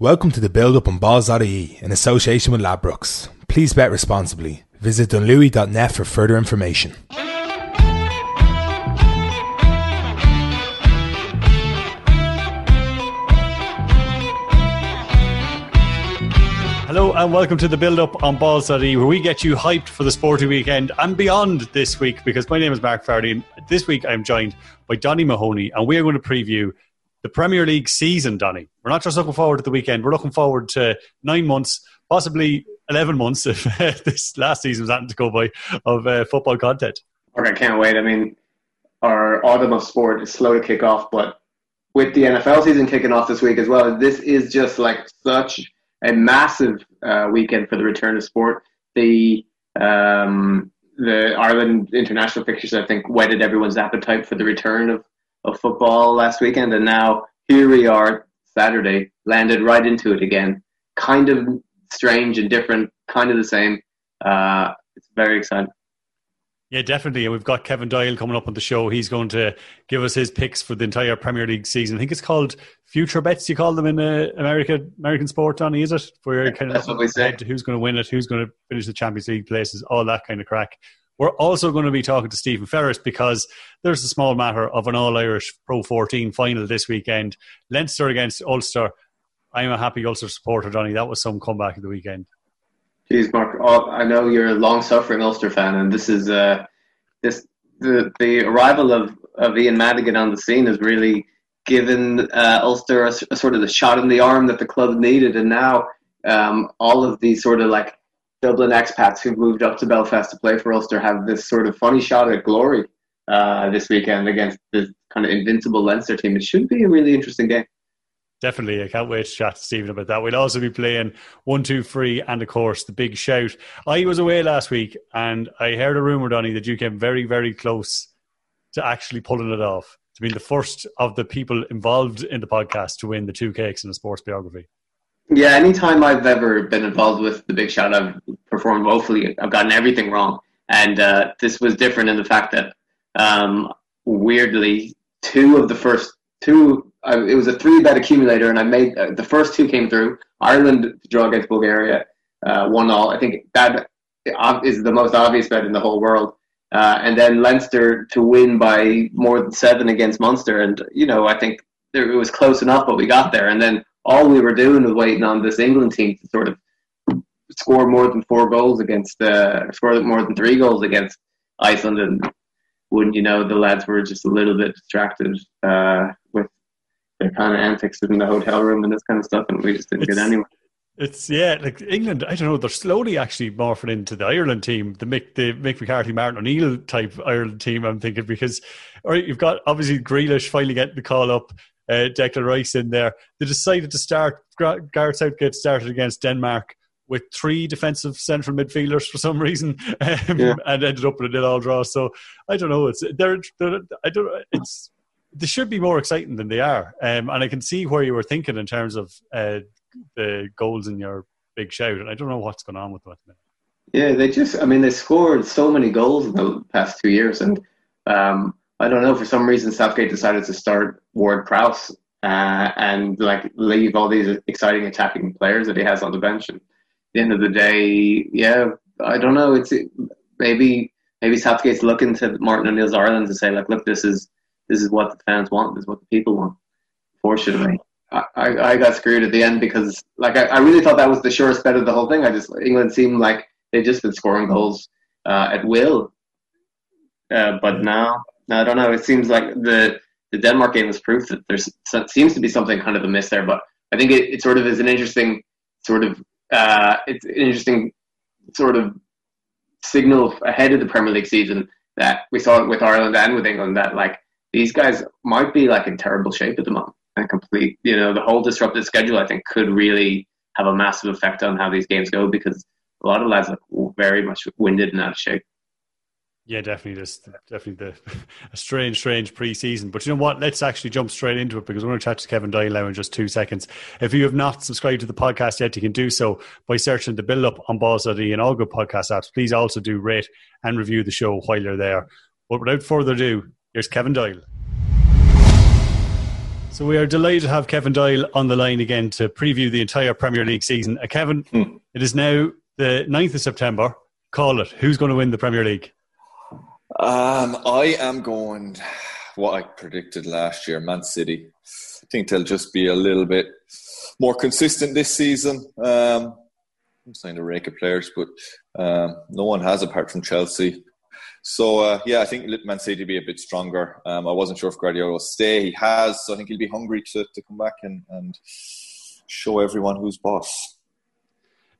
Welcome to the build up on balls.ie in association with Ladbrokes. Please bet responsibly. Visit dunlewey.net for further information. Hello and welcome to the build up on balls.ie where we get you hyped for the sporty weekend and beyond this week because my name is Mark Fardy and this week I'm joined by Donny Mahoney and we are going to preview the Premier League season, Donny. We're not just looking forward to the weekend, we're looking forward to nine months, possibly 11 months if this last season was nothing to go by, of uh, football content. Okay, I can't wait. I mean, our autumn of sport is slow to kick off, but with the NFL season kicking off this week as well, this is just like such a massive uh, weekend for the return of sport. The um, the Ireland international fixtures, I think, whetted everyone's appetite for the return of of football last weekend, and now here we are Saturday, landed right into it again. Kind of strange and different, kind of the same. Uh, it's very exciting. Yeah, definitely. And we've got Kevin Doyle coming up on the show. He's going to give us his picks for the entire Premier League season. I think it's called future bets. You call them in uh, America, American sport, Donny, is it? Where kind of That's what we say. Who's going to win it? Who's going to finish the Champions League places? All that kind of crack. We're also going to be talking to Stephen Ferris because there's a small matter of an All Irish Pro 14 final this weekend. Leinster against Ulster. I'm a happy Ulster supporter, Donny. That was some comeback of the weekend. Jeez, Mark, oh, I know you're a long-suffering Ulster fan, and this is uh, this the the arrival of, of Ian Madigan on the scene has really given uh, Ulster a, a, sort of the shot in the arm that the club needed, and now um, all of these sort of like Dublin expats who moved up to Belfast to play for Ulster have this sort of funny shot at glory uh, this weekend against this kind of invincible Leinster team. It should be a really interesting game. Definitely, I can't wait to chat to Stephen about that. We'll also be playing one, two, three, and of course the big shout. I was away last week, and I heard a rumor, Donny, that you came very, very close to actually pulling it off. To being the first of the people involved in the podcast to win the two cakes in a sports biography. Yeah, anytime I've ever been involved with the Big shout, I've performed woefully. I've gotten everything wrong, and uh, this was different in the fact that, um, weirdly, two of the first two, uh, it was a three bet accumulator, and I made uh, the first two came through. Ireland draw against Bulgaria, uh, one all. I think that is the most obvious bet in the whole world. Uh, and then Leinster to win by more than seven against Munster, and you know I think it was close enough, but we got there. And then all we were doing was waiting on this England team to sort of score more than four goals against, uh, score more than three goals against Iceland, and wouldn't you know, the lads were just a little bit distracted uh, with their kind of antics in the hotel room and this kind of stuff, and we just didn't it's, get anywhere. It's yeah, like England. I don't know. They're slowly actually morphing into the Ireland team, the Mick, the Mick McCarthy, Martin O'Neill type Ireland team. I'm thinking because, all right, you've got obviously Grealish finally getting the call up uh, Declan Rice in there. They decided to start, Gareth Southgate started against Denmark with three defensive central midfielders for some reason, um, yeah. and ended up with a nil-all draw. So I don't know. It's they're, they're I don't. It's they should be more exciting than they are, um, and I can see where you were thinking in terms of uh, the goals in your big shout. And I don't know what's going on with them. Yeah, they just. I mean, they scored so many goals in the past two years, and um, I don't know. For some reason, Southgate decided to start Ward Prowse uh, and like leave all these exciting attacking players that he has on the bench. And at the end of the day, yeah, I don't know. It's maybe maybe Southgate's looking to Martin O'Neill's Ireland to say like, look, this is this is what the fans want. This is what the people want. Fortunately. I, I got screwed at the end because like I, I really thought that was the surest bet of the whole thing. I just England seemed like they'd just been scoring goals uh, at will, uh, but now no, I don't know. It seems like the the Denmark game was proof that there seems to be something kind of amiss there. But I think it, it sort of is an interesting sort of uh, it's an interesting sort of signal ahead of the Premier League season that we saw it with Ireland and with England that like these guys might be like in terrible shape at the moment and complete. You know, the whole disrupted schedule I think could really have a massive effect on how these games go because a lot of lads are very much winded and out of shape. Yeah, definitely. Just definitely the a strange, strange pre-season. But you know what? Let's actually jump straight into it because we're going to chat to Kevin Doyle now in just two seconds. If you have not subscribed to the podcast yet, you can do so by searching the build up on Balls.ie and all good podcast apps. Please also do rate and review the show while you're there. But without further ado, here's Kevin Doyle. So we are delighted to have Kevin Doyle on the line again to preview the entire Premier League season. Uh, Kevin, mm. it is now the 9th of September. Call it. Who's going to win the Premier League? Um, I am going what I predicted last year, Man City. I think they'll just be a little bit more consistent this season. Um, I'm saying a rake of players, but um, no one has apart from Chelsea. So uh, yeah, I think Man City be a bit stronger. Um, I wasn't sure if Guardiola will stay. He has, so I think he'll be hungry to, to come back and, and show everyone who's boss.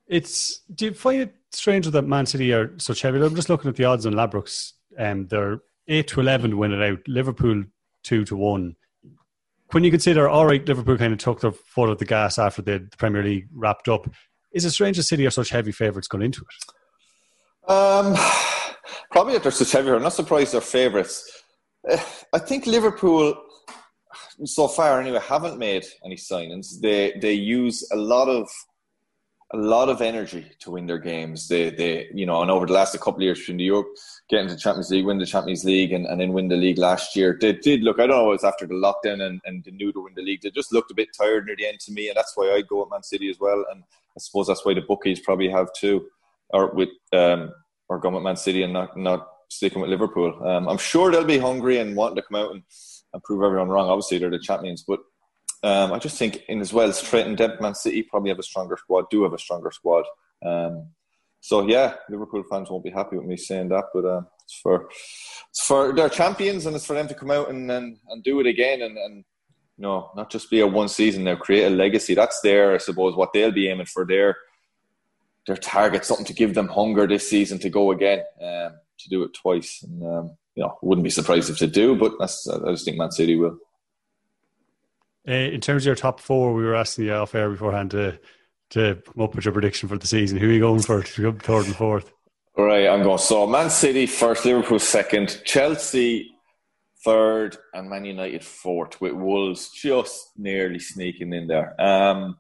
It's do you find it strange that Man City are such heavy? I'm just looking at the odds on Ladbrokes. Um, they're eight to eleven to win it out. Liverpool two to one. When you consider, all right, Liverpool kind of took their foot off the gas after the, the Premier League wrapped up. Is it strange that City are such heavy favourites going into it? Um, Probably that they're such heavy. I'm not surprised they're favourites. Uh, I think Liverpool, so far anyway, haven't made any signings. They they use a lot of a lot of energy to win their games. They they you know, and over the last couple of years between the Europe, getting to Champions League, win the Champions League, and, and then win the league last year. They did look. I don't know. It was after the lockdown and and they knew to win the league. They just looked a bit tired near the end to me, and that's why I go at Man City as well. And I suppose that's why the bookies probably have too, or with um, or going with Man City and not not sticking with Liverpool. Um, I'm sure they'll be hungry and wanting to come out and, and prove everyone wrong. Obviously, they're the champions, but um, I just think in as well straight and depth, Man City probably have a stronger squad. Do have a stronger squad. Um, so yeah, Liverpool fans won't be happy with me saying that, but uh, it's for it's for their champions and it's for them to come out and and, and do it again and, and you know not just be a one season. They'll create a legacy. That's their I suppose what they'll be aiming for. Their their target, something to give them hunger this season to go again, um, to do it twice. And um, you know, wouldn't be surprised if they do, but I just think Man City will. Uh, in terms of your top four, we were asking you off air beforehand to to come up with your prediction for the season. Who are you going for third and fourth? Right, I'm going. So Man City first, Liverpool second, Chelsea third, and Man United fourth, with Wolves just nearly sneaking in there. Um,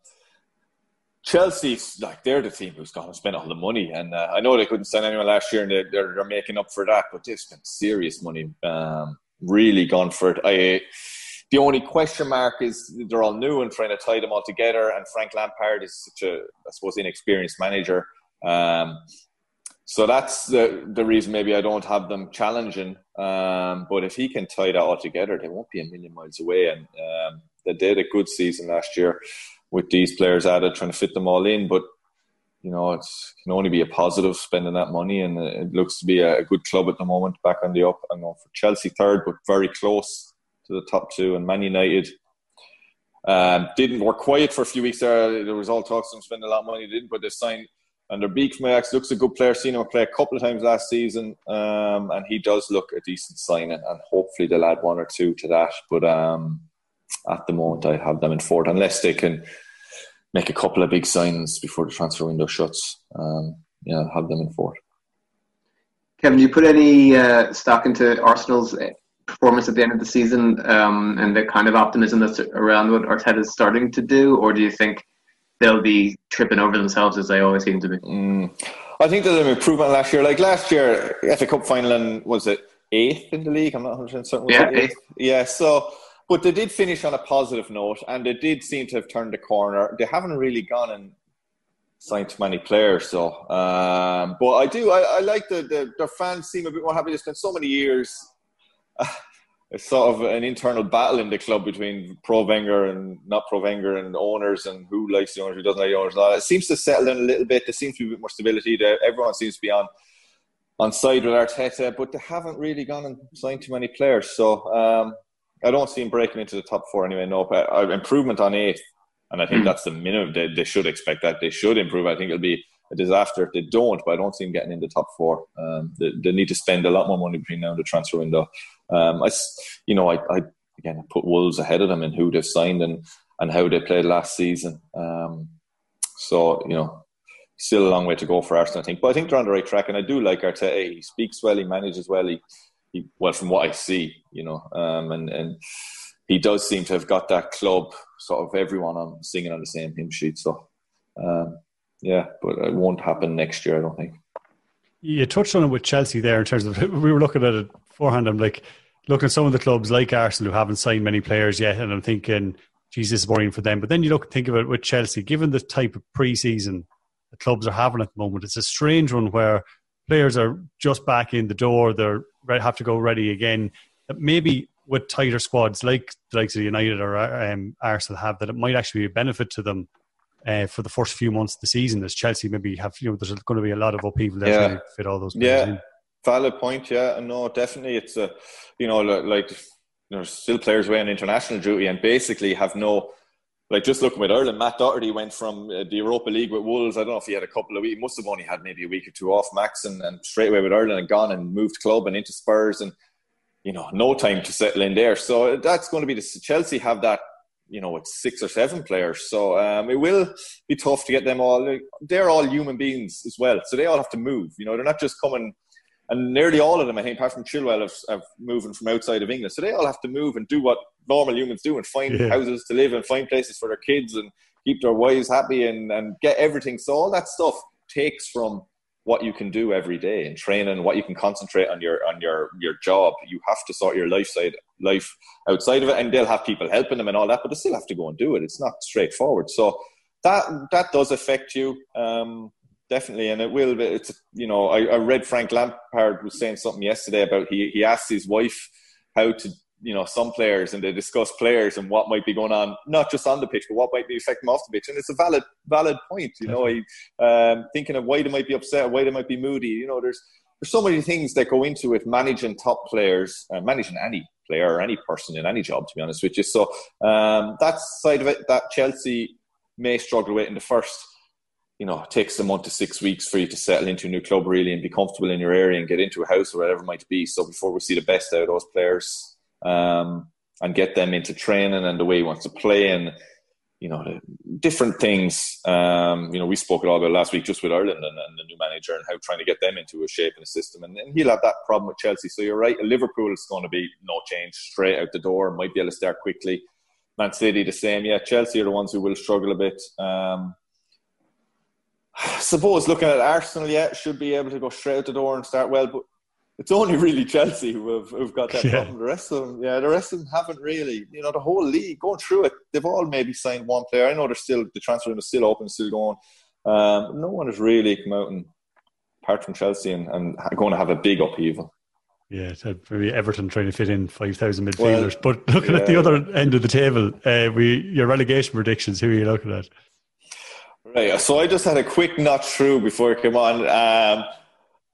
Chelsea's like they're the team who's gone and spent all the money, and uh, I know they couldn't sign anyone last year, and they're, they're, they're making up for that. But they've spent serious money, um, really gone for it. I, the only question mark is they're all new and trying to tie them all together. And Frank Lampard is such a, I suppose, inexperienced manager. Um, so that's the the reason maybe I don't have them challenging. Um, but if he can tie that all together, they won't be a million miles away. And um, they did a good season last year with these players added, trying to fit them all in. But you know, it can only be a positive spending that money, and it looks to be a good club at the moment, back on the up. I'm going for Chelsea third, but very close to the top two, and Man United. Um, didn't work quiet for a few weeks there. There was all talks of them spending a lot of money. They didn't, but they signed van de Beek from Ajax looks a good player. Seen him play a couple of times last season, um, and he does look a decent signing. And hopefully they'll add one or two to that. But um, at the moment, I have them in fourth, unless they can make a couple of big signs before the transfer window shuts. Um, yeah, have them in fourth. Kevin, do you put any uh, stock into Arsenal's performance at the end of the season um, and the kind of optimism that's around what Arteta is starting to do, or do you think they'll be tripping over themselves as they always seem to be? Mm. I think there's an improvement last year. Like last year, at the cup final, and was it eighth in the league? I'm not hundred percent certain. Yeah, eighth. Yeah, so but they did finish on a positive note, and they did seem to have turned the corner. They haven't really gone and signed too many players, so. Um, but I do. I, I like the, the their fans seem a bit more happy. They spent so many years. It's sort of an internal battle in the club between pro Wenger and not pro Wenger and owners and who likes the owners, who doesn't like the owners. It seems to settle in a little bit. There seems to be a bit more stability. There, everyone seems to be on on side with Arteta, but they haven't really gone and signed too many players. So um, I don't see him breaking into the top four anyway. No, but uh, improvement on eighth, and I think mm. that's the minimum. They, they should expect that. They should improve. I think it'll be a disaster if they don't. But I don't see him getting in the top four. Um, they, they, need to spend a lot more money between now and the transfer window. Um, I, you know, I, I again I put Wolves ahead of them in who they've signed and and how they played last season. Um, so you know, still a long way to go for Arsenal, I think. But I think they're on the right track, and I do like Arteta. He speaks well, he manages well, he he, well, from what I see, you know, um, and and he does seem to have got that club sort of everyone on singing on the same hymn sheet. So, um, yeah, but it won't happen next year, I don't think. You touched on it with Chelsea there in terms of we were looking at it beforehand. I'm like, looking at some of the clubs like Arsenal who haven't signed many players yet, and I'm thinking, Jesus, is worrying for them. But then you look think of it with Chelsea, given the type of preseason the clubs are having at the moment, it's a strange one where players are just back in the door, they have to go ready again. Maybe with tighter squads like the likes of United or um, Arsenal have, that it might actually be a benefit to them uh, for the first few months of the season. As Chelsea maybe have, you know, there's going to be a lot of upheaval there yeah. to fit all those. Yeah, in. Valid point. Yeah, no, definitely, it's a, you know, like there's still players away on international duty and basically have no like just looking with Ireland, Matt Doherty went from uh, the Europa League with Wolves. I don't know if he had a couple of weeks. Must have only had maybe a week or two off max, and, and straight away with Ireland and gone and moved club and into Spurs, and you know no time to settle in there. So that's going to be the Chelsea have that. You know, it's six or seven players, so um, it will be tough to get them all. They're all human beings as well, so they all have to move. You know, they're not just coming and nearly all of them, I think, apart from Chilwell, have, have moving from outside of England. So they all have to move and do what normal humans do and find yeah. houses to live and find places for their kids and keep their wives happy and, and get everything. So all that stuff takes from what you can do every day in training, what you can concentrate on your on your your job. You have to sort your life side life outside of it, and they'll have people helping them and all that, but they still have to go and do it. It's not straightforward. So that that does affect you. Um, definitely, and it will. Be, it's you know, I, I read Frank Lampard was saying something yesterday about he he asked his wife how to you know some players and they discuss players and what might be going on not just on the pitch but what might be affecting off the pitch and it's a valid valid point you know I, um, thinking of why they might be upset why they might be moody you know there's there's so many things that go into it managing top players uh, managing any player or any person in any job to be honest with you so um, that side of it that Chelsea may struggle with in the first you know, takes a month to six weeks for you to settle into a new club really and be comfortable in your area and get into a house or whatever it might be. So before we see the best out of those players um, and get them into training and the way he wants to play and you know different things. Um, you know, we spoke all about last week just with Ireland and, and, the new manager and how trying to get them into a shape and a system. And, and he'll have that problem with Chelsea. So you're right. Liverpool is going to be no change straight out the door. Might be able to start quickly. Man City the same. Yeah, Chelsea are the ones who will struggle a bit. Um, I suppose looking at Arsenal, yeah, should be able to go straight out the door and start well, but it's only really Chelsea who have who've got that yeah. problem. The rest of them, yeah, the rest of them haven't really. You know, the whole league going through it, they've all maybe signed one player. I know they're still the transfer room is still open, still going. Um, no one has really come out and apart from Chelsea and, and going to have a big upheaval. Yeah, maybe Everton trying to fit in five thousand midfielders. Well, but looking yeah. at the other end of the table, uh, we your relegation predictions. Who are you looking at? Right. So I just had a quick not through before I came on. Um,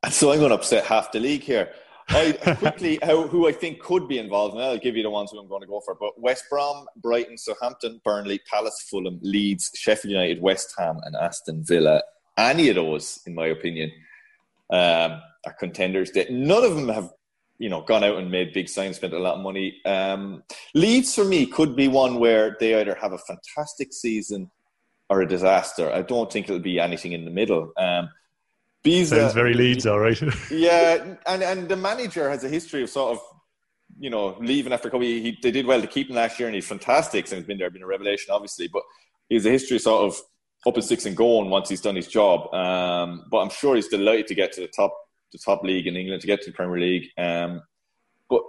so I'm going to upset half the league here. I quickly how, who I think could be involved, and I'll give you the ones who I'm going to go for. But West Brom, Brighton, Southampton, Burnley, Palace, Fulham, Leeds, Sheffield United, West Ham, and Aston Villa. Any of those, in my opinion, um, are contenders. That none of them have, you know, gone out and made big signs, spent a lot of money. Um, Leeds for me could be one where they either have a fantastic season or a disaster. I don't think it'll be anything in the middle. Um, Bielsa, Sounds very Leeds, all right. yeah, and and the manager has a history of sort of, you know, leaving after a couple. He, they did well to keep him last year, and he's fantastic. And he's been there, been a revelation, obviously. But he has a history of sort of up and six and going once he's done his job. Um, but I'm sure he's delighted to get to the top, the top league in England, to get to the Premier League. Um, but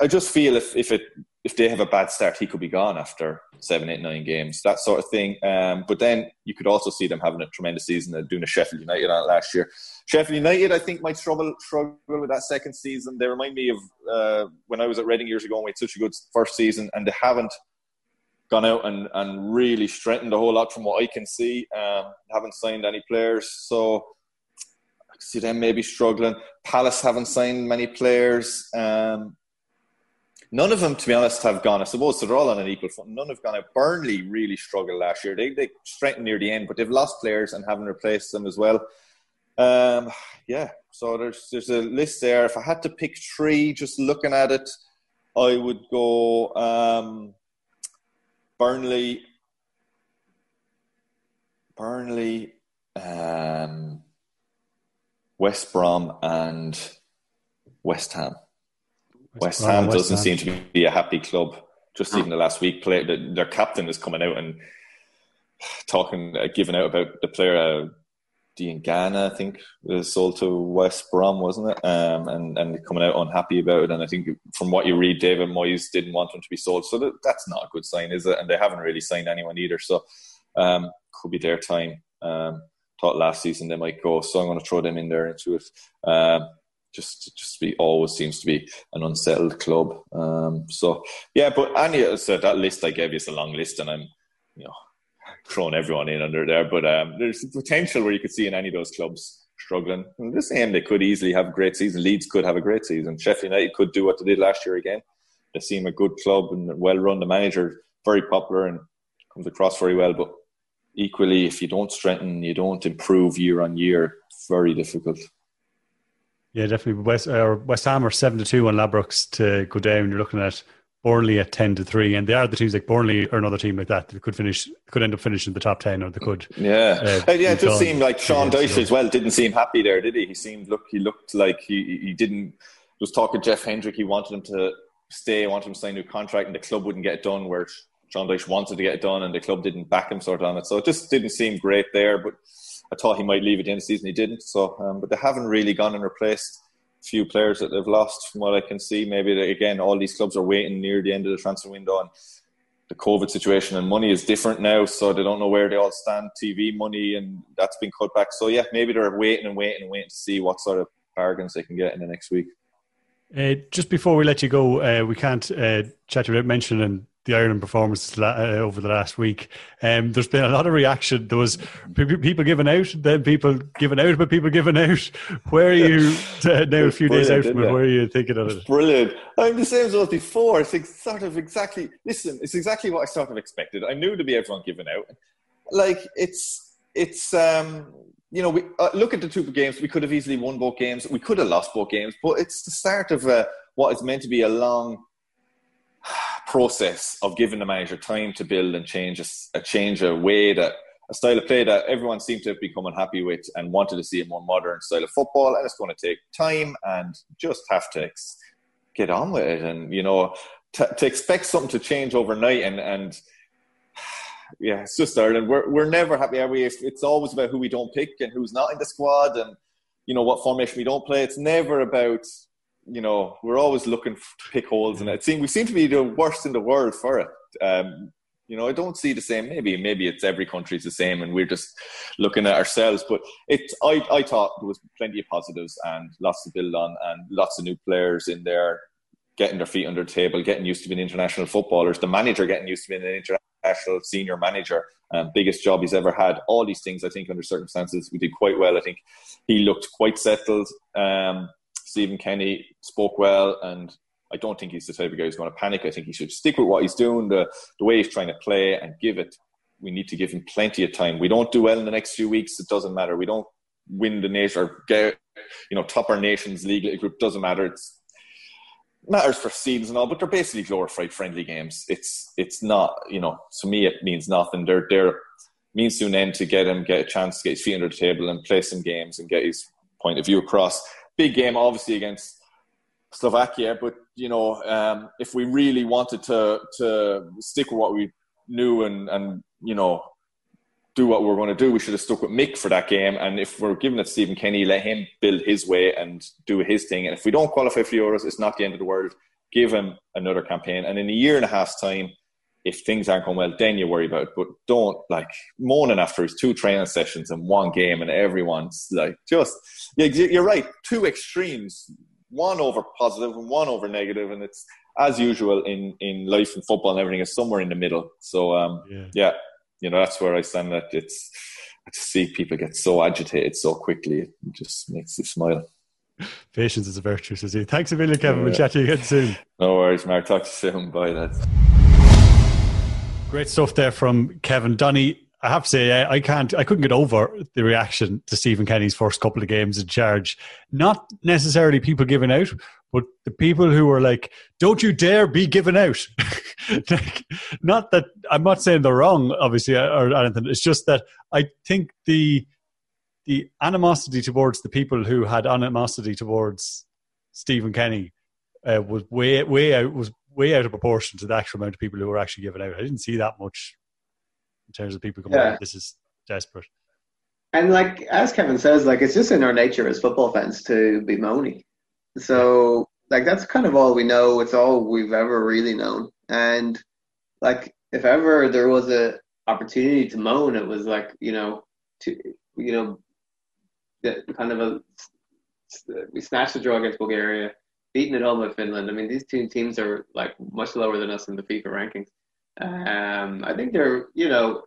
I just feel if if it if they have a bad start, he could be gone after seven, eight, nine games, that sort of thing. Um, but then you could also see them having a tremendous season and doing a Sheffield United on last year. Sheffield United, I think, might struggle struggle with that second season. They remind me of uh, when I was at Reading years ago and we had such a good first season, and they haven't gone out and, and really strengthened a whole lot from what I can see. Um, haven't signed any players, so See them maybe struggling. Palace haven't signed many players. Um, None of them, to be honest, have gone. I suppose so they're all on an equal footing. None have gone out. Burnley really struggled last year. They they strengthened near the end, but they've lost players and haven't replaced them as well. Um, yeah, so there's there's a list there. If I had to pick three, just looking at it, I would go um, Burnley, Burnley, um, West Brom, and West Ham. West Ham West doesn't Ham. seem to be a happy club. Just even the last week, play, their captain is coming out and talking, uh, giving out about the player. Uh, Diangana, I think, was sold to West Brom, wasn't it? Um, and and coming out unhappy about it. And I think from what you read, David Moyes didn't want him to be sold, so that, that's not a good sign, is it? And they haven't really signed anyone either, so um, could be their time. Um, thought last season they might go, so I'm going to throw them in there into it. Um, just just be always seems to be an unsettled club. Um, so yeah, but Anya said that list I gave you is a long list, and I'm you know throwing everyone in under there. But um, there's potential where you could see in any of those clubs struggling. And the same, they could easily have a great season. Leeds could have a great season. Sheffield United could do what they did last year again. They seem a good club and well run. The manager very popular and comes across very well. But equally, if you don't strengthen, you don't improve year on year. Very difficult. Yeah, definitely. West, uh, West Ham are seven to two on Ladbrokes to go down. You're looking at Burnley at ten to three, and they are the teams like Burnley or another team like that that could finish, could end up finishing the top ten, or they could. Yeah, uh, yeah. It just seemed like Sean Dyche as well didn't seem happy there, did he? He seemed look, he looked like he he didn't. Was talking Jeff Hendrick. He wanted him to stay, wanted him to sign a new contract, and the club wouldn't get it done. Where Sean Dyche wanted to get it done, and the club didn't back him sort of on it. So it just didn't seem great there. But I thought he might leave at the end of the season. He didn't. So, um, but they haven't really gone and replaced a few players that they've lost from what I can see. Maybe they, again, all these clubs are waiting near the end of the transfer window, and the COVID situation and money is different now, so they don't know where they all stand. TV money and that's been cut back. So yeah, maybe they're waiting and waiting and waiting to see what sort of bargains they can get in the next week. Uh, just before we let you go, uh, we can't uh, chat without mentioning the Ireland performance uh, over the last week. Um, there's been a lot of reaction. There was people giving out, then people giving out, but people giving out. Where are you uh, now? A few days out from it, where are you thinking of it? Brilliant. I'm the same as I was before. It's sort of exactly. Listen, it's exactly what I sort of expected. I knew to be everyone giving out. Like it's it's um you know we uh, look at the two games. We could have easily won both games. We could have lost both games, but it's the start of uh, what is meant to be a long process of giving the manager time to build and change a, a change a way that a style of play that everyone seemed to have become unhappy with and wanted to see a more modern style of football. And it's going to take time and just have to ex- get on with it. And, you know, to, to expect something to change overnight and, and yeah, it's just Ireland. We're, we're never happy, are we? It's always about who we don't pick and who's not in the squad and, you know, what formation we don't play. It's never about you know, we're always looking to pick holes in it. Seem, we seem to be the worst in the world for it. Um, you know, I don't see the same. Maybe, maybe it's every country's the same, and we're just looking at ourselves. But it, I, I thought there was plenty of positives and lots to build on, and lots of new players in there getting their feet under the table, getting used to being international footballers. The manager getting used to being an international senior manager, um, biggest job he's ever had. All these things, I think, under circumstances, we did quite well. I think he looked quite settled. Um, Stephen Kenny spoke well, and I don't think he's the type of guy who's going to panic. I think he should stick with what he's doing, the, the way he's trying to play, and give it. We need to give him plenty of time. We don't do well in the next few weeks. It doesn't matter. We don't win the nation or get, you know, top our nations league group. Doesn't matter. It's matters for seeds and all, but they're basically glorified friendly games. It's it's not, you know, to me it means nothing. They're they're means to an end to get him get a chance to get his feet under the table and play some games and get his point of view across big game, obviously against Slovakia. But you know, um, if we really wanted to to stick with what we knew and and you know do what we are going to do, we should have stuck with Mick for that game. And if we're giving it to Stephen Kenny, let him build his way and do his thing. And if we don't qualify for Euros, it's not the end of the world. Give him another campaign, and in a year and a half's time, if things aren't going well, then you worry about it. But don't like moaning after his two training sessions and one game, and everyone's like just you're right, two extremes, one over positive and one over negative, and it's as usual in in life and football and everything is somewhere in the middle. So um, yeah. yeah, you know that's where I stand. That it's to see people get so agitated so quickly, it just makes you smile. Patience is a virtue, says he. Thanks a million, Kevin. Yeah. We'll chat to you again soon. No worries, Mark. Talk to you soon. Bye, lads. Great stuff there from Kevin Donny. I have to say, I can't, I couldn't get over the reaction to Stephen Kenny's first couple of games in charge. Not necessarily people giving out, but the people who were like, "Don't you dare be given out." not that I'm not saying they're wrong, obviously, or anything. It's just that I think the the animosity towards the people who had animosity towards Stephen Kenny uh, was way way out was way out of proportion to the actual amount of people who were actually given out. I didn't see that much in terms of people going, yeah. this is desperate. And like as Kevin says, like it's just in our nature as football fans to be moany. So like that's kind of all we know. It's all we've ever really known. And like if ever there was a opportunity to moan, it was like you know to you know kind of a we snatched the draw against Bulgaria, beaten at home with Finland. I mean these two teams are like much lower than us in the FIFA rankings. Um, I think they're you know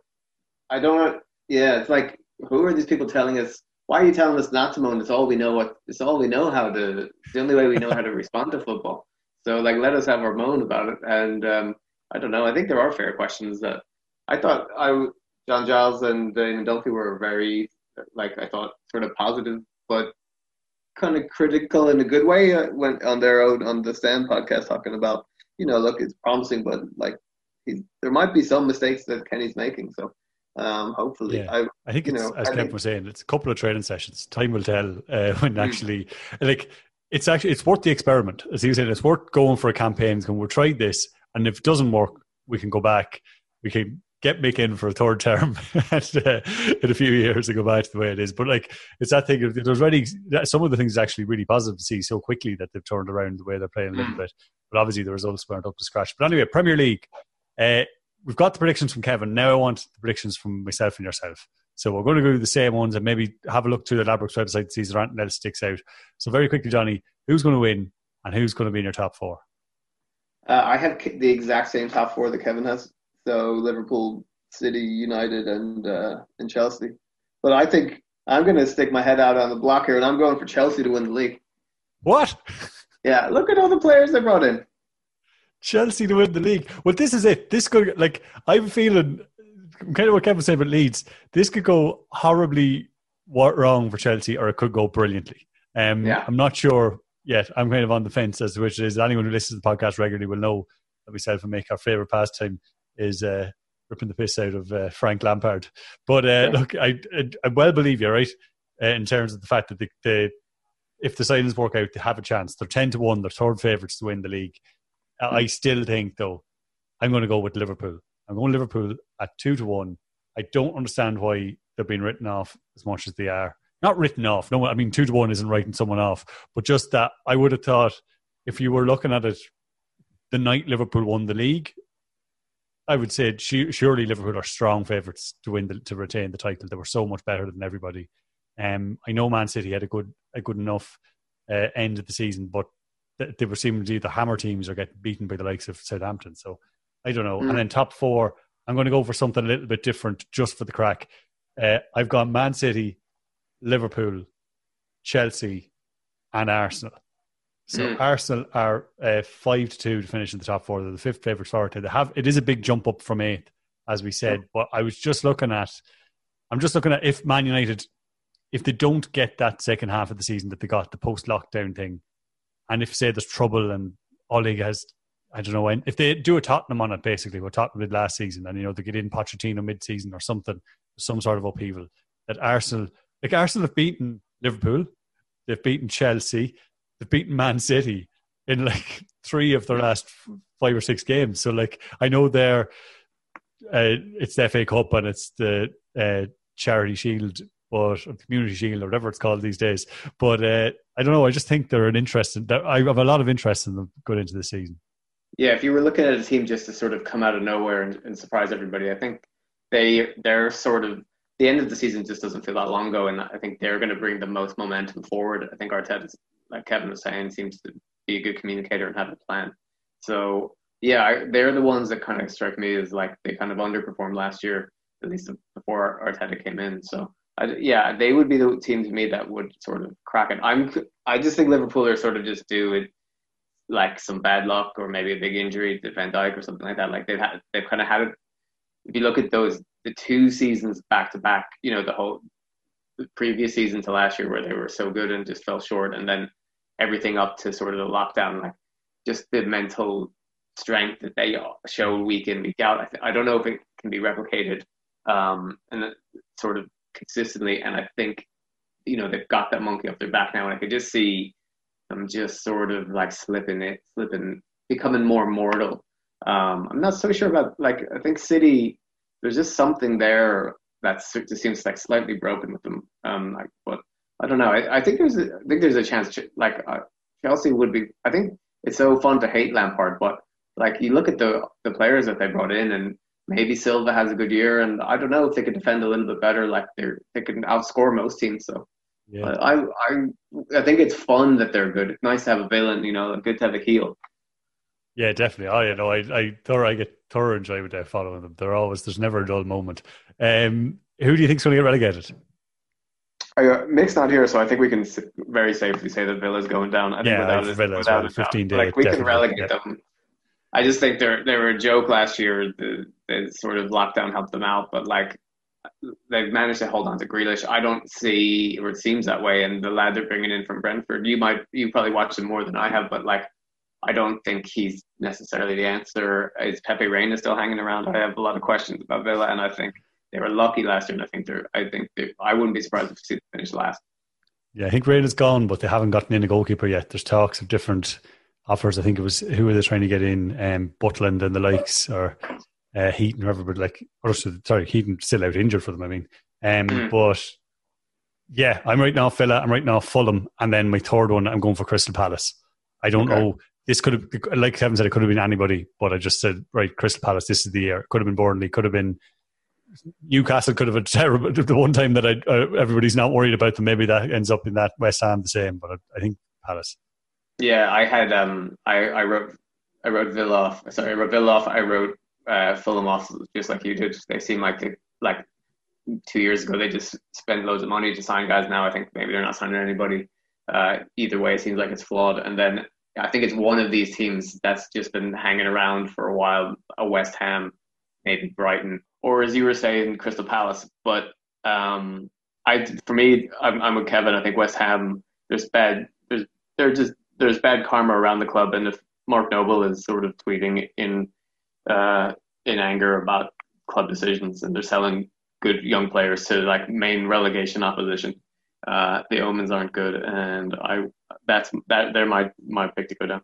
I don't yeah it's like who are these people telling us? Why are you telling us not to moan? It's all we know. What it's all we know how to. It's the only way we know how to respond to football. So like, let us have our moan about it. And um, I don't know. I think there are fair questions that I thought I John Giles and Eamon Dunphy were very like I thought sort of positive, but kind of critical in a good way. Uh, went on their own on the Stand podcast talking about you know look it's promising, but like there might be some mistakes that Kenny's making. So um, hopefully, yeah. I, I think it's know, as Kevin was saying, it's a couple of training sessions. Time will tell uh, when mm. actually, like, it's actually it's worth the experiment. As he was saying, it's worth going for a campaign. Going, we'll try this, and if it doesn't work, we can go back. We can get Mick in for a third term and, uh, in a few years to go back to the way it is. But like, it's that thing. There's already some of the things actually really positive to see so quickly that they've turned around the way they're playing a little mm. bit. But obviously, the results weren't up to scratch. But anyway, Premier League. Uh, we've got the predictions from Kevin. Now I want the predictions from myself and yourself. So we're going to go the same ones and maybe have a look through the Ladbrokes website to see if there anything else sticks out. So very quickly, Johnny, who's going to win and who's going to be in your top four? Uh, I have the exact same top four that Kevin has. So Liverpool, City, United, and uh, and Chelsea. But I think I'm going to stick my head out on the block here, and I'm going for Chelsea to win the league. What? Yeah, look at all the players they brought in. Chelsea to win the league. Well, this is it. This could like I'm feeling kind of what Kevin said about Leeds. This could go horribly wrong for Chelsea, or it could go brilliantly. Um, yeah. I'm not sure yet. I'm kind of on the fence as to which it is. Anyone who listens to the podcast regularly will know that we self and make our favorite pastime is uh, ripping the piss out of uh, Frank Lampard. But uh, yeah. look, I, I, I well believe you right uh, in terms of the fact that the, the if the signings work out, they have a chance. They're ten to one. They're third favourites to win the league. I still think though I'm going to go with Liverpool. I'm going Liverpool at two to one. I don't understand why they're being written off as much as they are. Not written off. No, I mean two to one isn't writing someone off, but just that I would have thought if you were looking at it the night Liverpool won the league, I would say surely Liverpool are strong favourites to win the, to retain the title. They were so much better than everybody. Um, I know Man City had a good a good enough uh, end of the season, but they were seemingly the hammer teams are getting beaten by the likes of Southampton. So I don't know. Mm. And then top four, I'm going to go for something a little bit different just for the crack. Uh, I've got Man City, Liverpool, Chelsea, and Arsenal. So mm. Arsenal are uh, five to two to finish in the top four. They're the fifth favourite for They have it is a big jump up from eighth, as we said. Mm. But I was just looking at, I'm just looking at if Man United, if they don't get that second half of the season that they got the post lockdown thing, and if say there's trouble and Oleg has, I don't know when, if they do a Tottenham on it, basically what Tottenham did last season, and you know they get in Pochettino mid-season or something, some sort of upheaval, that Arsenal, like Arsenal have beaten Liverpool, they've beaten Chelsea, they've beaten Man City in like three of their last five or six games. So like I know they're uh, it's the FA Cup and it's the uh, Charity Shield but Community Shield or whatever it's called these days. But uh, I don't know. I just think they're an interest. In, I have a lot of interest in them going into the season. Yeah, if you were looking at a team just to sort of come out of nowhere and, and surprise everybody, I think they they're sort of the end of the season just doesn't feel that long ago, and I think they're going to bring the most momentum forward. I think Arteta, like Kevin was saying, seems to be a good communicator and have a plan. So yeah, they're the ones that kind of strike me as like they kind of underperformed last year, at least before Arteta came in. So I, yeah, they would be the team to me that would sort of crack it. I'm I just think Liverpool are sort of just due it like some bad luck or maybe a big injury to Van Dijk or something like that. Like they've had they've kind of had it. If you look at those the two seasons back to back, you know the whole the previous season to last year where they were so good and just fell short, and then everything up to sort of the lockdown, like just the mental strength that they show week in week out. I, th- I don't know if it can be replicated, um, and sort of consistently. And I think, you know, they've got that monkey off their back now. And I could just see them just sort of like slipping it, slipping, becoming more mortal. Um, I'm not so sure about like, I think City, there's just something there that's it seems like slightly broken with them. Um, like, but I don't know. I, I think there's a, I think there's a chance. Like uh, Chelsea would be. I think it's so fun to hate Lampard, but like you look at the the players that they brought in, and maybe Silva has a good year, and I don't know if they could defend a little bit better. Like they're they can outscore most teams. So yeah. I I I think it's fun that they're good. It's nice to have a villain, you know, good to have a heel. Yeah, definitely. Oh, you know, I I thorough I get thorough enjoyment out following them. They're always there's never a dull moment. Um, who do you think's going to get relegated? Uh, Mick's not here, so I think we can very safely say that Villa's going down. I think yeah, without, it, Villa without well, 15 days. Like we can relegate yeah. them. I just think they're they were a joke last year. The, the sort of lockdown helped them out, but like they've managed to hold on to Grealish. I don't see, or it seems that way. And the lad they're bringing in from Brentford, you might you probably watched him more than I have, but like I don't think he's necessarily the answer. Is Pepe Reina still hanging around? I have a lot of questions about Villa, and I think they were lucky last year, and I think they're. I think they, I wouldn't be surprised if they finish last. Yeah, I think Reina's gone, but they haven't gotten in a goalkeeper yet. There's talks of different offers. I think it was who were they trying to get in? Um, Butland and the likes, or uh, Heaton, whoever. But like, or sorry, Heaton still out injured for them. I mean, um, mm. but yeah, I'm right now Villa. I'm right now Fulham, and then my third one, I'm going for Crystal Palace. I don't okay. know this could have, like Kevin said, it could have been anybody, but I just said, right, Crystal Palace, this is the year. It Could have been Burnley, could have been Newcastle, could have been terrible. The one time that I, uh, everybody's not worried about them, maybe that ends up in that West Ham the same, but I, I think Palace. Yeah, I had, um, I, I wrote, I wrote Villa off. Sorry, I wrote Villa off. I wrote uh, Fulham off, just like you did. They seem like they, like two years ago they just spent loads of money to sign guys. Now I think maybe they're not signing anybody. Uh, either way, it seems like it's flawed. And then I think it's one of these teams that's just been hanging around for a while. A West Ham, maybe Brighton, or as you were saying, Crystal Palace. But um, I, for me, I'm, I'm with Kevin. I think West Ham. There's bad. There's there's just there's bad karma around the club, and if Mark Noble is sort of tweeting in uh, in anger about club decisions, and they're selling good young players to like main relegation opposition uh, the omens aren't good, and I that's that they're my my pick to go down.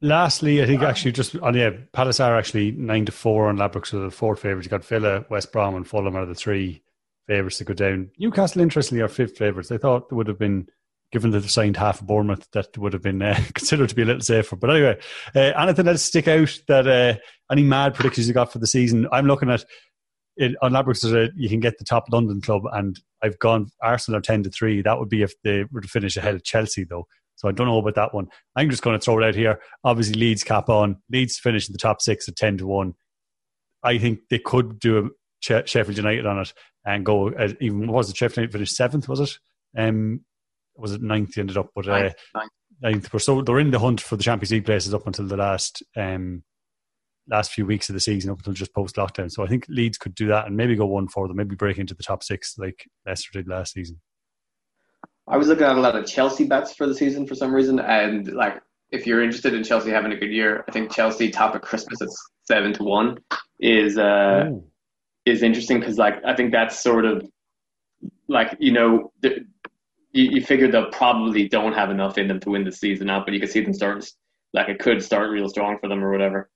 Lastly, I think actually just on yeah, Palace are actually nine to four on Ladbrokes, so the fourth favourites. You got Villa, West Brom, and Fulham are the three favourites to go down. Newcastle, interestingly, are fifth favourites. They thought they would have been given that they signed half of Bournemouth, that would have been uh, considered to be a little safer. But anyway, uh, anything else stick out that uh, any mad predictions you got for the season? I'm looking at it, on Ladbrokes. You can get the top London club, and I've gone Arsenal are ten to three. That would be if they were to finish ahead of Chelsea, though. So I don't know about that one. I'm just going to throw it out here. Obviously, Leeds cap on. Leeds finish in the top six at ten to one. I think they could do a Sheffield United on it and go as even was it Sheffield United finished seventh? Was it? Um, was it ninth? Ended up, but uh, ninth, ninth. ninth. So they're in the hunt for the Champions League places up until the last um, last few weeks of the season up until just post lockdown. So I think Leeds could do that and maybe go one for them, maybe break into the top six like Leicester did last season. I was looking at a lot of Chelsea bets for the season for some reason, and like if you're interested in Chelsea having a good year, I think Chelsea top of Christmas at seven to one is uh, Ooh. is interesting because like I think that's sort of like you know the, you, you figure they'll probably don't have enough in them to win the season out, but you can see them start like it could start real strong for them or whatever.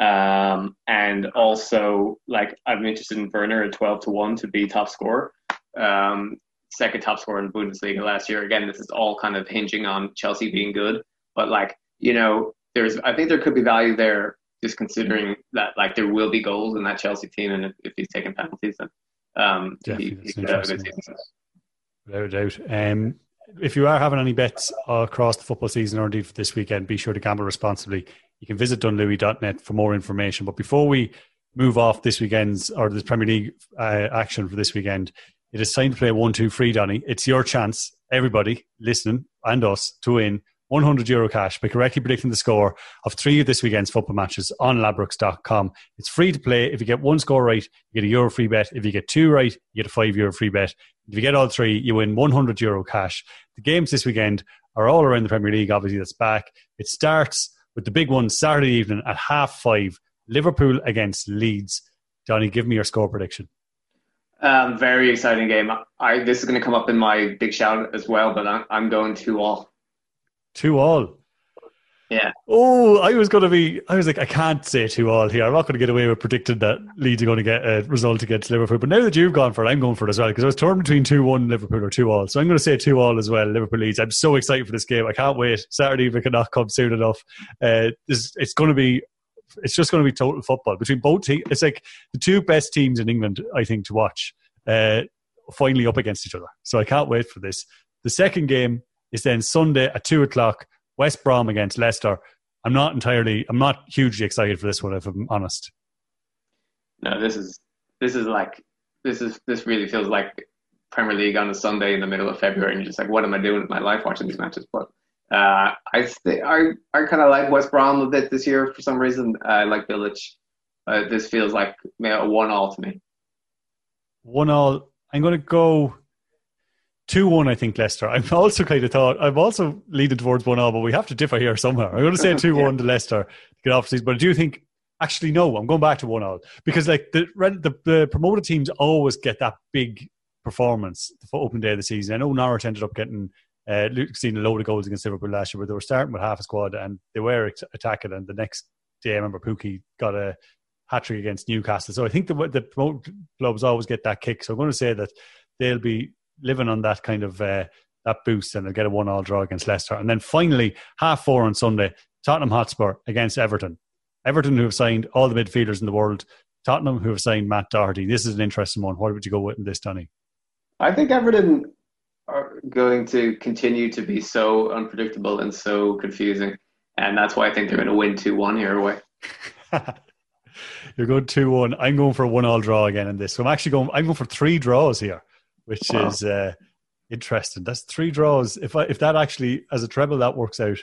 Um, and also, like, I'm interested in Werner at 12 to 1 to be top scorer. Um, second top scorer in Bundesliga last year. Again, this is all kind of hinging on Chelsea being good. But, like, you know, there's, I think there could be value there just considering that, like, there will be goals in that Chelsea team. And if, if he's taking penalties, then um, he, he could have a good season. Without doubt. Um, if you are having any bets across the football season or indeed for this weekend, be sure to gamble responsibly. You can visit dunlewey.net for more information. But before we move off this weekend's or this Premier League uh, action for this weekend, it is time to play one, two, free, Donny. It's your chance, everybody listening and us, to win 100 euro cash by correctly predicting the score of three of this weekend's football matches on ladbrokes.com. It's free to play. If you get one score right, you get a euro free bet. If you get two right, you get a five euro free bet. If you get all three, you win 100 euro cash. The games this weekend are all around the Premier League, obviously, that's back. It starts with the big one Saturday evening at half five, Liverpool against Leeds. Johnny, give me your score prediction. Um, very exciting game. I this is going to come up in my big shout as well, but I'm, I'm going two all. Two all. Yeah. Oh, I was going to be. I was like, I can't say two all here. I'm not going to get away with predicting that Leeds are going to get a result against Liverpool. But now that you've gone for it, I'm going for it as well because I was torn between two one Liverpool or two all. So I'm going to say two all as well. Liverpool Leeds. I'm so excited for this game. I can't wait. Saturday if it cannot come soon enough. Uh, this, it's going to be. It's just going to be total football between both teams. It's like the two best teams in England, I think, to watch. Uh, finally up against each other. So I can't wait for this. The second game is then Sunday at two o'clock. West Brom against Leicester. I'm not entirely, I'm not hugely excited for this one, if I'm honest. No, this is this is like this is this really feels like Premier League on a Sunday in the middle of February, and you're just like, what am I doing with my life watching these matches? But uh, I st- I I kind of like West Brom a bit this year for some reason. I like Bilić. Uh, this feels like a one all to me. One all. I'm going to go two one. I think Leicester. I'm also kind of thought I'm also leaning towards one all, but we have to differ here somewhere. I'm going to say two one yeah. to Leicester to get off season, but I do think actually no. I'm going back to one all because like the the, the promoted teams always get that big performance the open day of the season. I know Norwich ended up getting. Uh, seen a load of goals against Liverpool last year, where they were starting with half a squad and they were attacking. And the next day, I remember Pukki got a hat trick against Newcastle. So I think the the promoted clubs always get that kick. So I'm going to say that they'll be living on that kind of uh, that boost, and they'll get a one-all draw against Leicester. And then finally, half four on Sunday, Tottenham Hotspur against Everton. Everton, who have signed all the midfielders in the world. Tottenham, who have signed Matt Doherty. This is an interesting one. What would you go with in this, Donny? I think Everton are going to continue to be so unpredictable and so confusing, and that's why I think they're going to win two one here away. You're going two one. I'm going for a one all draw again in this. So I'm actually going. I'm going for three draws here which wow. is uh, interesting. That's three draws. If I, if that actually as a treble that works out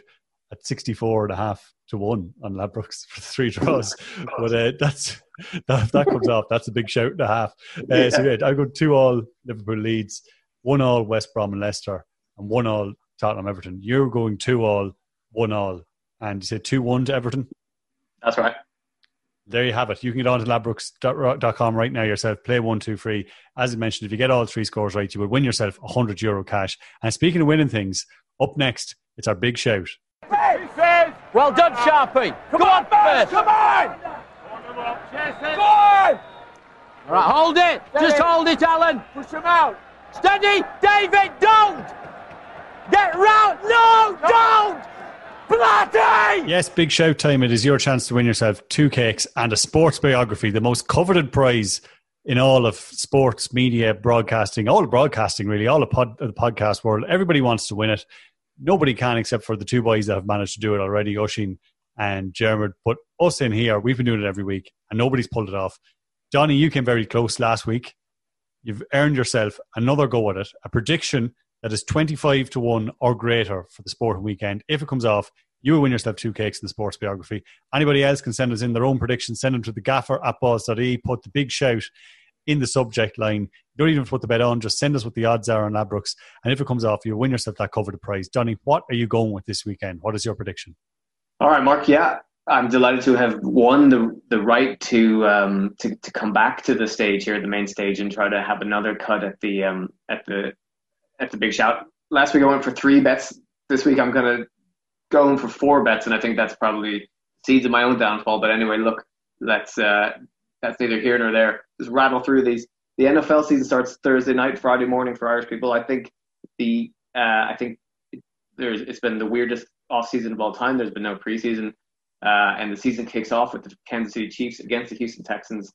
at 64 and a half to one on Ladbrokes for three draws. but uh, that's that, that comes off. That's a big shout and a half. Uh, yeah. So yeah, I go two all Liverpool leads, one all West Brom and Leicester, and one all Tottenham Everton. You're going two all, one all, and you say two one to Everton. That's right there you have it. You can get on to ladbrokes.com right now yourself. Play one, two, one, two, three. As I mentioned, if you get all three scores right, you would win yourself 100 euro cash. And speaking of winning things, up next, it's our big shout. Well done, Sharpie. Come Go on, on Come on. Go on. All right, hold it. Steady. Just hold it, Alan. Push him out. Steady, David. Don't. Get round. No, don't. Yes, big shout time. It is your chance to win yourself two cakes and a sports biography, the most coveted prize in all of sports, media, broadcasting, all broadcasting, really, all of pod, the podcast world. Everybody wants to win it. Nobody can except for the two boys that have managed to do it already, Oshin and Dermot. But us in here, we've been doing it every week and nobody's pulled it off. Donny, you came very close last week. You've earned yourself another go at it, a prediction that is 25 to 1 or greater for the sporting weekend. If it comes off, you will win yourself two cakes in the sports biography. Anybody else can send us in their own predictions. Send them to the gaffer at balls.ie. Put the big shout in the subject line. You don't even put the bet on. Just send us what the odds are on Ladbrokes. And if it comes off, you'll win yourself that coveted prize. Donny, what are you going with this weekend? What is your prediction? All right, Mark. Yeah, I'm delighted to have won the the right to um to, to come back to the stage here, the main stage, and try to have another cut at the um at the at the big shout. Last week I went for three bets. This week I'm to go in for four bets, and I think that's probably seeds of my own downfall. But anyway, look, let's uh, that's neither here nor there. Just rattle through these. The NFL season starts Thursday night, Friday morning for Irish people. I think the uh, I think there's it's been the weirdest off season of all time. There's been no preseason, uh, and the season kicks off with the Kansas City Chiefs against the Houston Texans.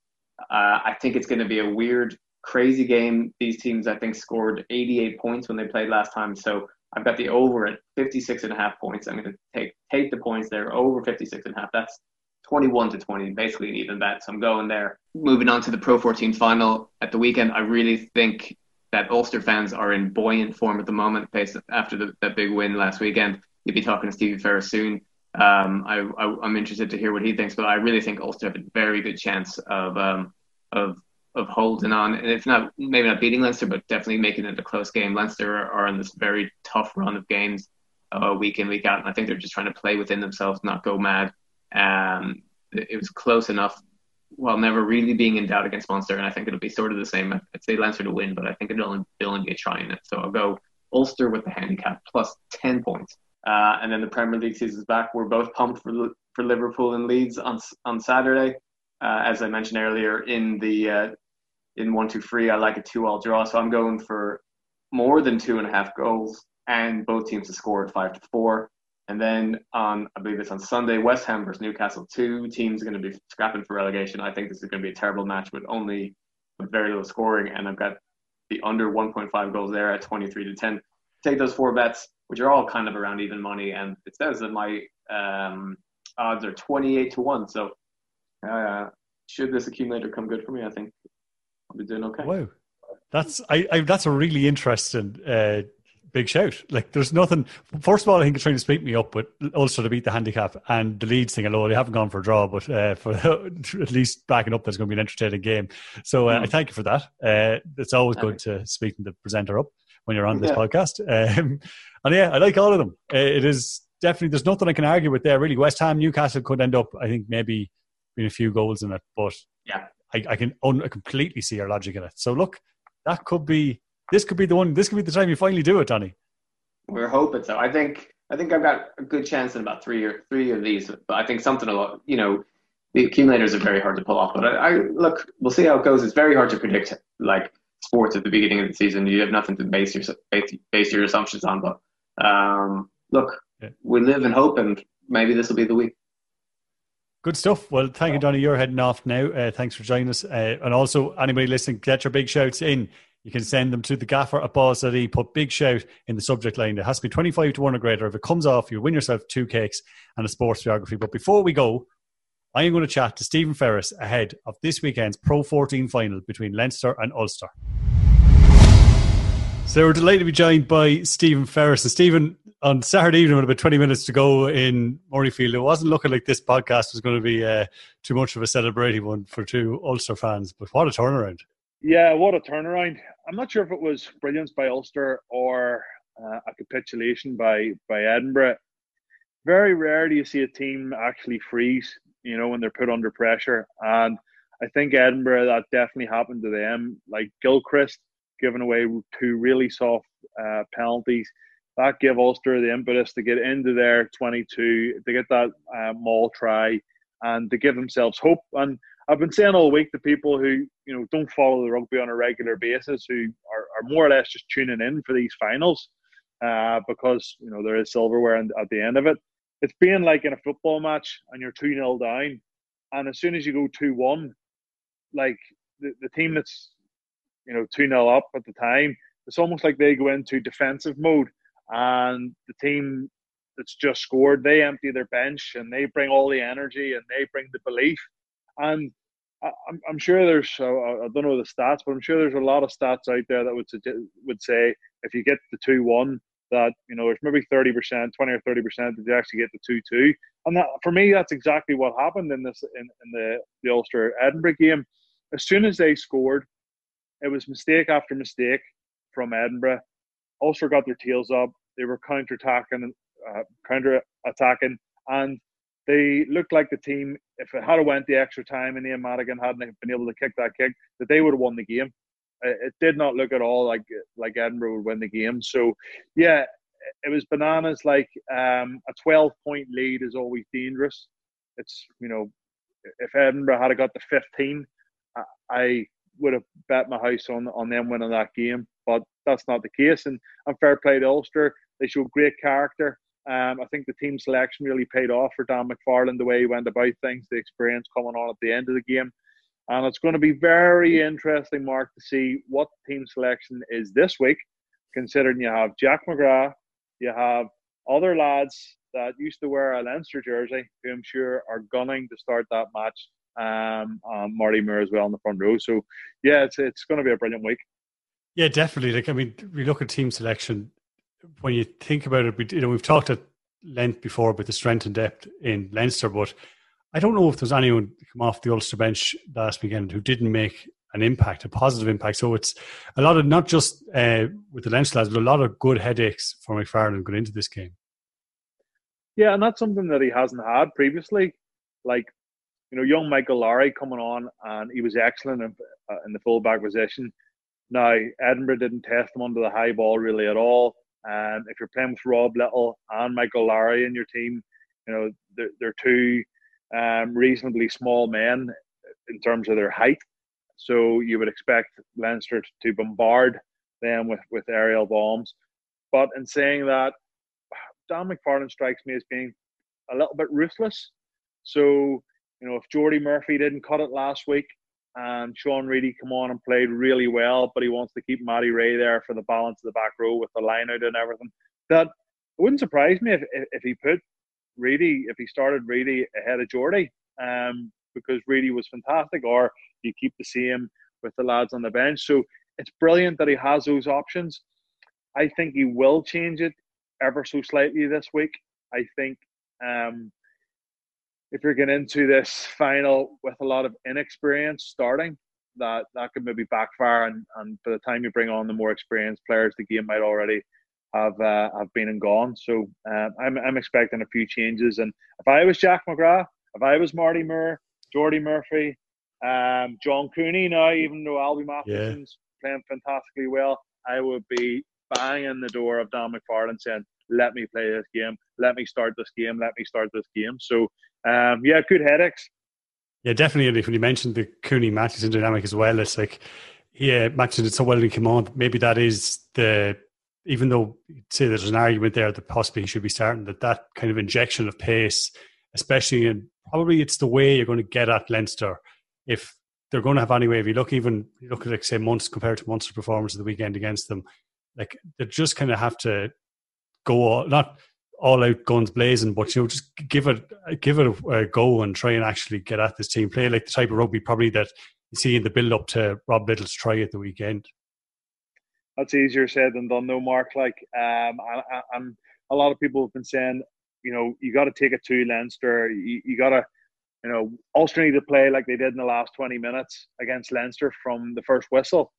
Uh, I think it's going to be a weird crazy game. These teams, I think, scored 88 points when they played last time. So I've got the over at 56 and a half points. I'm going to take take the points there over 56 and a half. That's 21 to 20, basically an even bet. So I'm going there. Moving on to the Pro 14 final at the weekend, I really think that Ulster fans are in buoyant form at the moment, based after the, that big win last weekend. You'll be talking to Stevie Ferris soon. Um, I, am interested to hear what he thinks, but I really think Ulster have a very good chance of um, of of holding on, and if not, maybe not beating Leinster, but definitely making it a close game. Leinster are, in this very tough run of games, uh, week in week out, and I think they're just trying to play within themselves, not go mad. Um, it, was close enough while never really being in doubt against Munster, and I think it'll be sort of the same. I'd say Leinster to win, but I think it'll only, only be a try in it. So I'll go Ulster with the handicap plus ten points. Uh, and then the Premier League season's back. We're both pumped for for Liverpool and Leeds on on Saturday. Uh, as I mentioned earlier, in the uh, in one two three, I like a two all draw, so I'm going for more than two and a half goals and both teams to score at five to four. And then on, I believe it's on Sunday, West Ham versus Newcastle. Two teams are going to be scrapping for relegation. I think this is going to be a terrible match with only with very little scoring, and I've got the under 1.5 goals there at 23 to 10. Take those four bets, which are all kind of around even money, and it says that my um, odds are 28 to one. So, uh, should this accumulator come good for me, I think I'll be doing okay. Wow, that's I, I that's a really interesting uh, big shout. Like, there's nothing. First of all, I think you're trying to speak me up, but also to beat the handicap and the Leeds thing. Although they haven't gone for a draw, but uh, for at least backing up, there's going to be an entertaining game. So uh, mm. I thank you for that. Uh, it's always good to speak the presenter up when you're on this yeah. podcast. Um, and yeah, I like all of them. Uh, it is definitely there's nothing I can argue with there. Really, West Ham, Newcastle could end up, I think, maybe being a few goals in it, but yeah, I, I can un- completely see your logic in it. So look, that could be this could be the one. This could be the time you finally do it, Donny. We're hoping so. I think I think I've got a good chance in about three or three of these. But I think something a lot. You know, the accumulators are very hard to pull off. But I, I look, we'll see how it goes. It's very hard to predict like sports at the beginning of the season. You have nothing to base your base your assumptions on. But um, look, yeah. we live in hope, and maybe this will be the week. Good stuff. Well, thank you, Donny. You're heading off now. Uh, thanks for joining us. Uh, and also, anybody listening, get your big shouts in. You can send them to the gaffer at balls.ie. Put big shout in the subject line. It has to be 25 to 1 or greater. If it comes off, you win yourself two cakes and a sports geography. But before we go, I am going to chat to Stephen Ferris ahead of this weekend's Pro 14 final between Leinster and Ulster. So we're delighted to be joined by Stephen Ferris. And Stephen, on Saturday evening, with about 20 minutes to go in Murrayfield, it wasn't looking like this podcast was going to be uh, too much of a celebrating one for two Ulster fans. But what a turnaround! Yeah, what a turnaround. I'm not sure if it was brilliance by Ulster or uh, a capitulation by, by Edinburgh. Very rare do you see a team actually freeze, you know, when they're put under pressure. And I think Edinburgh, that definitely happened to them. Like Gilchrist giving away two really soft uh, penalties. That gave Ulster the impetus to get into their 22, to get that uh, maul try, and to give themselves hope. And I've been saying all week to people who you know don't follow the rugby on a regular basis, who are, are more or less just tuning in for these finals, uh, because you know there is silverware at the end of it. It's being like in a football match, and you're two 0 down, and as soon as you go two one, like the, the team that's you know two 0 up at the time, it's almost like they go into defensive mode, and the team that's just scored, they empty their bench and they bring all the energy and they bring the belief. And I'm, I'm sure there's I don't know the stats, but I'm sure there's a lot of stats out there that would would say if you get the two one that you know there's maybe thirty percent, twenty or thirty percent that you actually get the two two, and that for me that's exactly what happened in this in, in the the Ulster Edinburgh game. As soon as they scored, it was mistake after mistake from Edinburgh. Ulster got their tails up. They were counter attacking, uh, counter attacking, and they looked like the team. If it had went the extra time and Ian Madigan hadn't been able to kick that kick, that they would have won the game. It did not look at all like like Edinburgh would win the game. So, yeah, it was bananas. Like um, a twelve point lead is always dangerous. It's you know, if Edinburgh had got the fifteen, I would have bet my house on on them winning that game. But that's not the case. And, and fair play to Ulster. They showed great character. Um, I think the team selection really paid off for Dan McFarland, the way he went about things, the experience coming on at the end of the game. And it's going to be very interesting, Mark, to see what team selection is this week, considering you have Jack McGrath, you have other lads that used to wear a Leinster jersey, who I'm sure are gunning to start that match. Um, um, Marty Moore as well in the front row. So, yeah, it's it's going to be a brilliant week. Yeah, definitely. Like, I mean, we look at team selection when you think about it, we, you know, we've talked at length before about the strength and depth in Leinster, but I don't know if there's anyone come off the Ulster bench last weekend who didn't make an impact, a positive impact. So it's a lot of not just uh, with the Leinster lads, but a lot of good headaches for McFarland going into this game. Yeah, and that's something that he hasn't had previously. Like, you know, young Michael Lowry coming on, and he was excellent in, uh, in the fullback position. Now, Edinburgh didn't test him under the high ball really at all. And if you're playing with Rob Lyttle and Michael Lowry in your team, you know they're, they're two um, reasonably small men in terms of their height. So you would expect Leinster to bombard them with, with aerial bombs. But in saying that, Dan McFarland strikes me as being a little bit ruthless. So, you know, if Jordi Murphy didn't cut it last week and Sean Reidy come on and played really well, but he wants to keep Matty Rea there for the balance of the back row with the line out and everything, that it wouldn't surprise me if, if, he put Reidy, if he started Reidy ahead of Jordi, um, because Reidy was fantastic, or you keep the same with the lads on the bench. So it's brilliant that he has those options. I think he will change it ever so slightly this week. I think um, if you're getting into this final with a lot of inexperience starting, that that could maybe backfire, and, and by the time you bring on the more experienced players, the game might already have uh, have been and gone. So um, I'm I'm expecting a few changes. And if I was Jack McGrath, if I was Marty Moore, Jordi Murphy, um, John Cooney now, even though Alby Mathewson's yeah. playing fantastically well, I would be banging the door of Don McFarland saying, let me play this game, let me start this game, let me start this game. So, um, yeah, good headaches. Yeah, definitely. When you mentioned the Cooney Mathewson dynamic as well, it's like, yeah, Mathewson did so well came on. Maybe that is the, even though say there's an argument there that possibly he should be starting, that that kind of injection of pace, especially in probably it's the way you're going to get at Leinster. If they're going to have any way, if you look even you look at like say months compared to Munster's performance of the weekend against them, like they just kind of have to go all, not all out guns blazing, but you know just give it give it a, go and try and actually get at this team. Play like the type of rugby probably that you see in the build up to Rob Lyttle's try at the weekend. That's easier said than done, though, Mark. Like, um, and a lot of people have been saying you know, you got to take it to Leinster. You, you got to, you know, Ulster need to play like they did in the last 20 minutes against Leinster from the first whistle.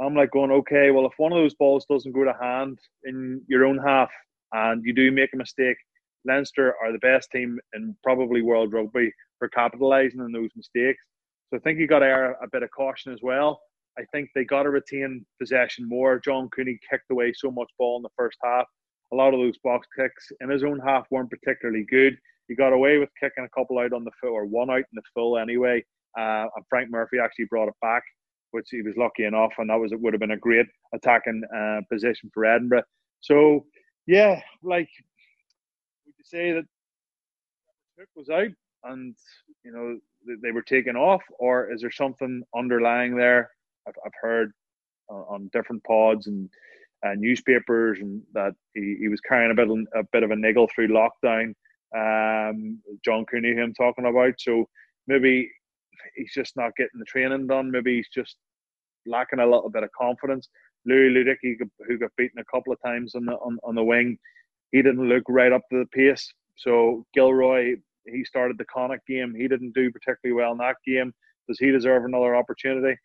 I'm like going, okay, well, if one of those balls doesn't go to hand in your own half and you do make a mistake, Leinster are the best team in probably world rugby for capitalising on those mistakes. So I think you got to err a bit of caution as well. I think they got to retain possession more. John Cooney kicked away so much ball in the first half a lot of those box kicks in his own half weren't particularly good. He got away with kicking a couple out on the full or one out in the full anyway. Uh, and Frank Murphy actually brought it back, which he was lucky enough, and that was it would have been a great attacking uh, position for Edinburgh. So yeah, like would you say that Cook was out and you know they were taken off, or is there something underlying there? I've, I've heard on different pods and uh, newspapers and that he, he was carrying a bit, a bit of a niggle through lockdown. Um, John Cooney, him talking about. So maybe he's just not getting the training done. Maybe he's just lacking a little bit of confidence. Louis Ludik, who got beaten a couple of times on the on, on the wing, he didn't look right up to the pace. So Gilroy, he started the Connacht game. He didn't do particularly well in that game. Does he deserve another opportunity?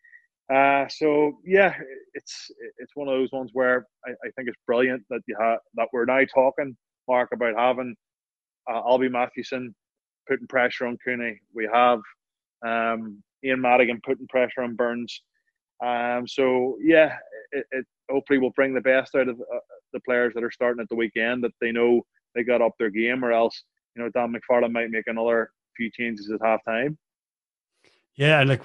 Uh, so yeah, it's it's one of those ones where I, I think it's brilliant that you have that we're now talking, Mark, about having uh, Alby Mathewson putting pressure on Cooney. We have um, Ian Madigan putting pressure on Burns. Um, so yeah, it, it hopefully will bring the best out of uh, the players that are starting at the weekend that they know they got up their game, or else you know Dan McFarland might make another few changes at half time. Yeah, and like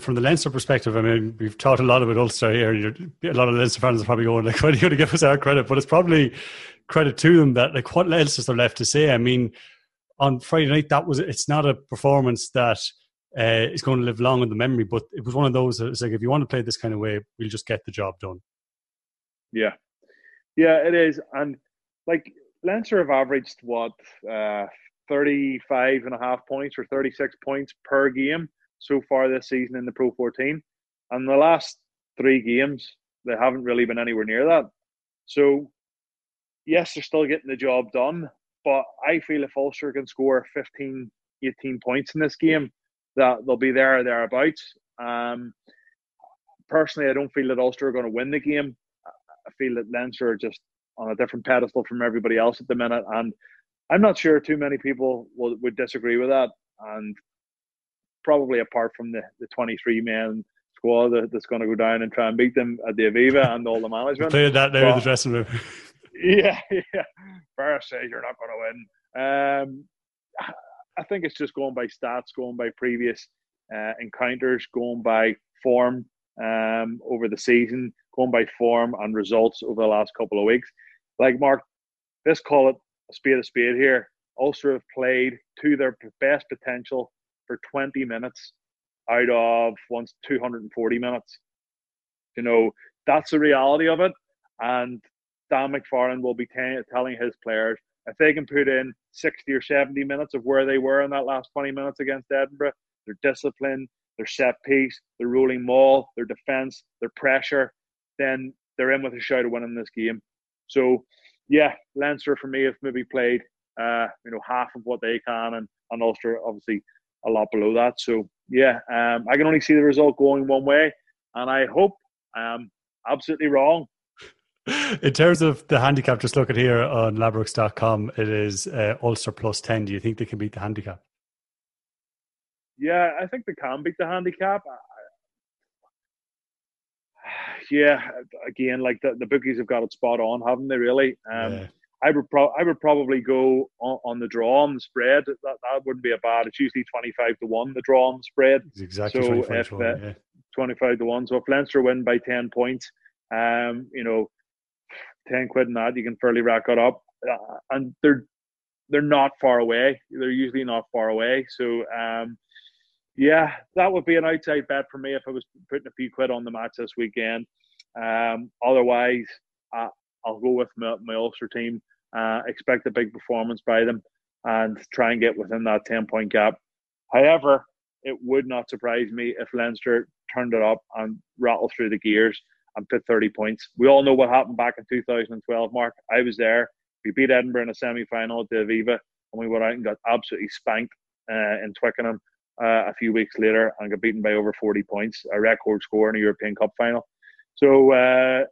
from the Leinster perspective, I mean, we've talked a lot about Ulster here. And a lot of Leinster fans are probably going, like, why are you going to give us our credit? But it's probably credit to them that, like, what else is there left to say? I mean, on Friday night, that was it's not a performance that uh, is going to live long in the memory, but it was one of those. It's like if you want to play this kind of way, we'll just get the job done. Yeah, yeah, it is, and like Leinster have averaged what uh, 35 and a half points or 36 points per game so far this season in the Pro 14. And the last three games, they haven't really been anywhere near that. So, yes, they're still getting the job done. But I feel if Ulster can score 15, 18 points in this game, that they'll be there or thereabouts. Um, personally, I don't feel that Ulster are going to win the game. I feel that Leinster are just on a different pedestal from everybody else at the minute. And I'm not sure too many people will, would disagree with that. And probably apart from the, the 23 men, squad that, that's going to go down and try and beat them at the Aviva and all the management. Played that there in the dressing room. yeah, yeah. Says you're not going to win. Um, I think it's just going by stats, going by previous uh, encounters, going by form um, over the season, going by form and results over the last couple of weeks. Like Mark, let's call it a spade a spade here. Ulster have played to their best potential for 20 minutes out of once 240 minutes. You know, that's the reality of it. And Dan McFarland will be t- telling his players if they can put in 60 or 70 minutes of where they were in that last 20 minutes against Edinburgh, their discipline, their set piece, their rolling maul, their defence, their pressure, then they're in with a shot of winning this game. So, yeah, Leinster for me have maybe played, uh, you know, half of what they can, and, and Ulster obviously a lot below that. So, yeah, um, I can only see the result going one way, and I hope I'm absolutely wrong. In terms of the handicap, just look at here on ladbrokes.com, it is uh, Ulster plus 10. Do you think they can beat the handicap? Yeah, I think they can beat the handicap. Yeah, again, like the, the bookies have got it spot on, haven't they? Really? Um, yeah. I would pro- I would probably go on, on, the draw on the spread. That that wouldn't be a bad. It's usually twenty five to one the draw on the spread. It's exactly so 25 if, to one, uh, yeah. twenty five to one. So if Leinster win by ten points, um, you know, ten quid in that you can fairly rack it up, uh, and they're they're not far away. They're usually not far away. So um, yeah, that would be an outside bet for me if I was putting a few quid on the match this weekend. Um, otherwise, uh, I'll go with my, my Ulster team. Uh, expect a big performance by them and try and get within that 10 point gap. However, it would not surprise me if Leinster turned it up and rattled through the gears and put 30 points. We all know what happened back in 2012, Mark. I was there. We beat Edinburgh in a semi final at the Aviva and we went out and got absolutely spanked uh, in Twickenham uh, a few weeks later and got beaten by over 40 points, a record score in a European Cup final. So uh,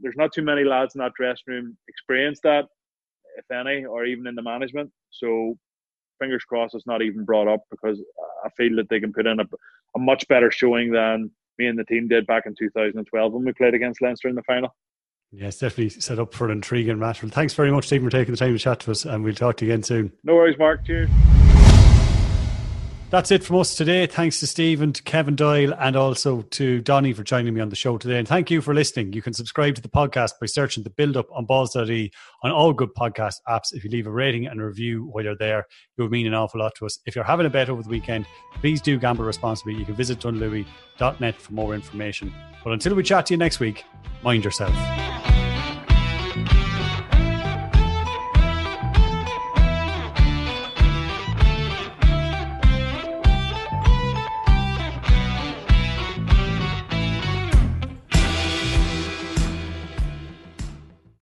there's not too many lads in that dressing room experienced that, if any, or even in the management. So fingers crossed it's not even brought up because I feel that they can put in a, a much better showing than me and the team did back in 2012 when we played against Leinster in the final. Yes, definitely set up for an intriguing match. Well, thanks very much, Stephen, for taking the time to chat to us, and we'll talk to you again soon. No worries, Mark. Cheers. That's it from us today. Thanks to Stephen, to Kevin Doyle, and also to Donny for joining me on the show today. And thank you for listening. You can subscribe to the podcast by searching the build up on balls.ie on all good podcast apps. If you leave a rating and a review while you're there, it would mean an awful lot to us. If you're having a bet over the weekend, please do gamble responsibly. You can visit dunlewey.net for more information. But until we chat to you next week, mind yourself.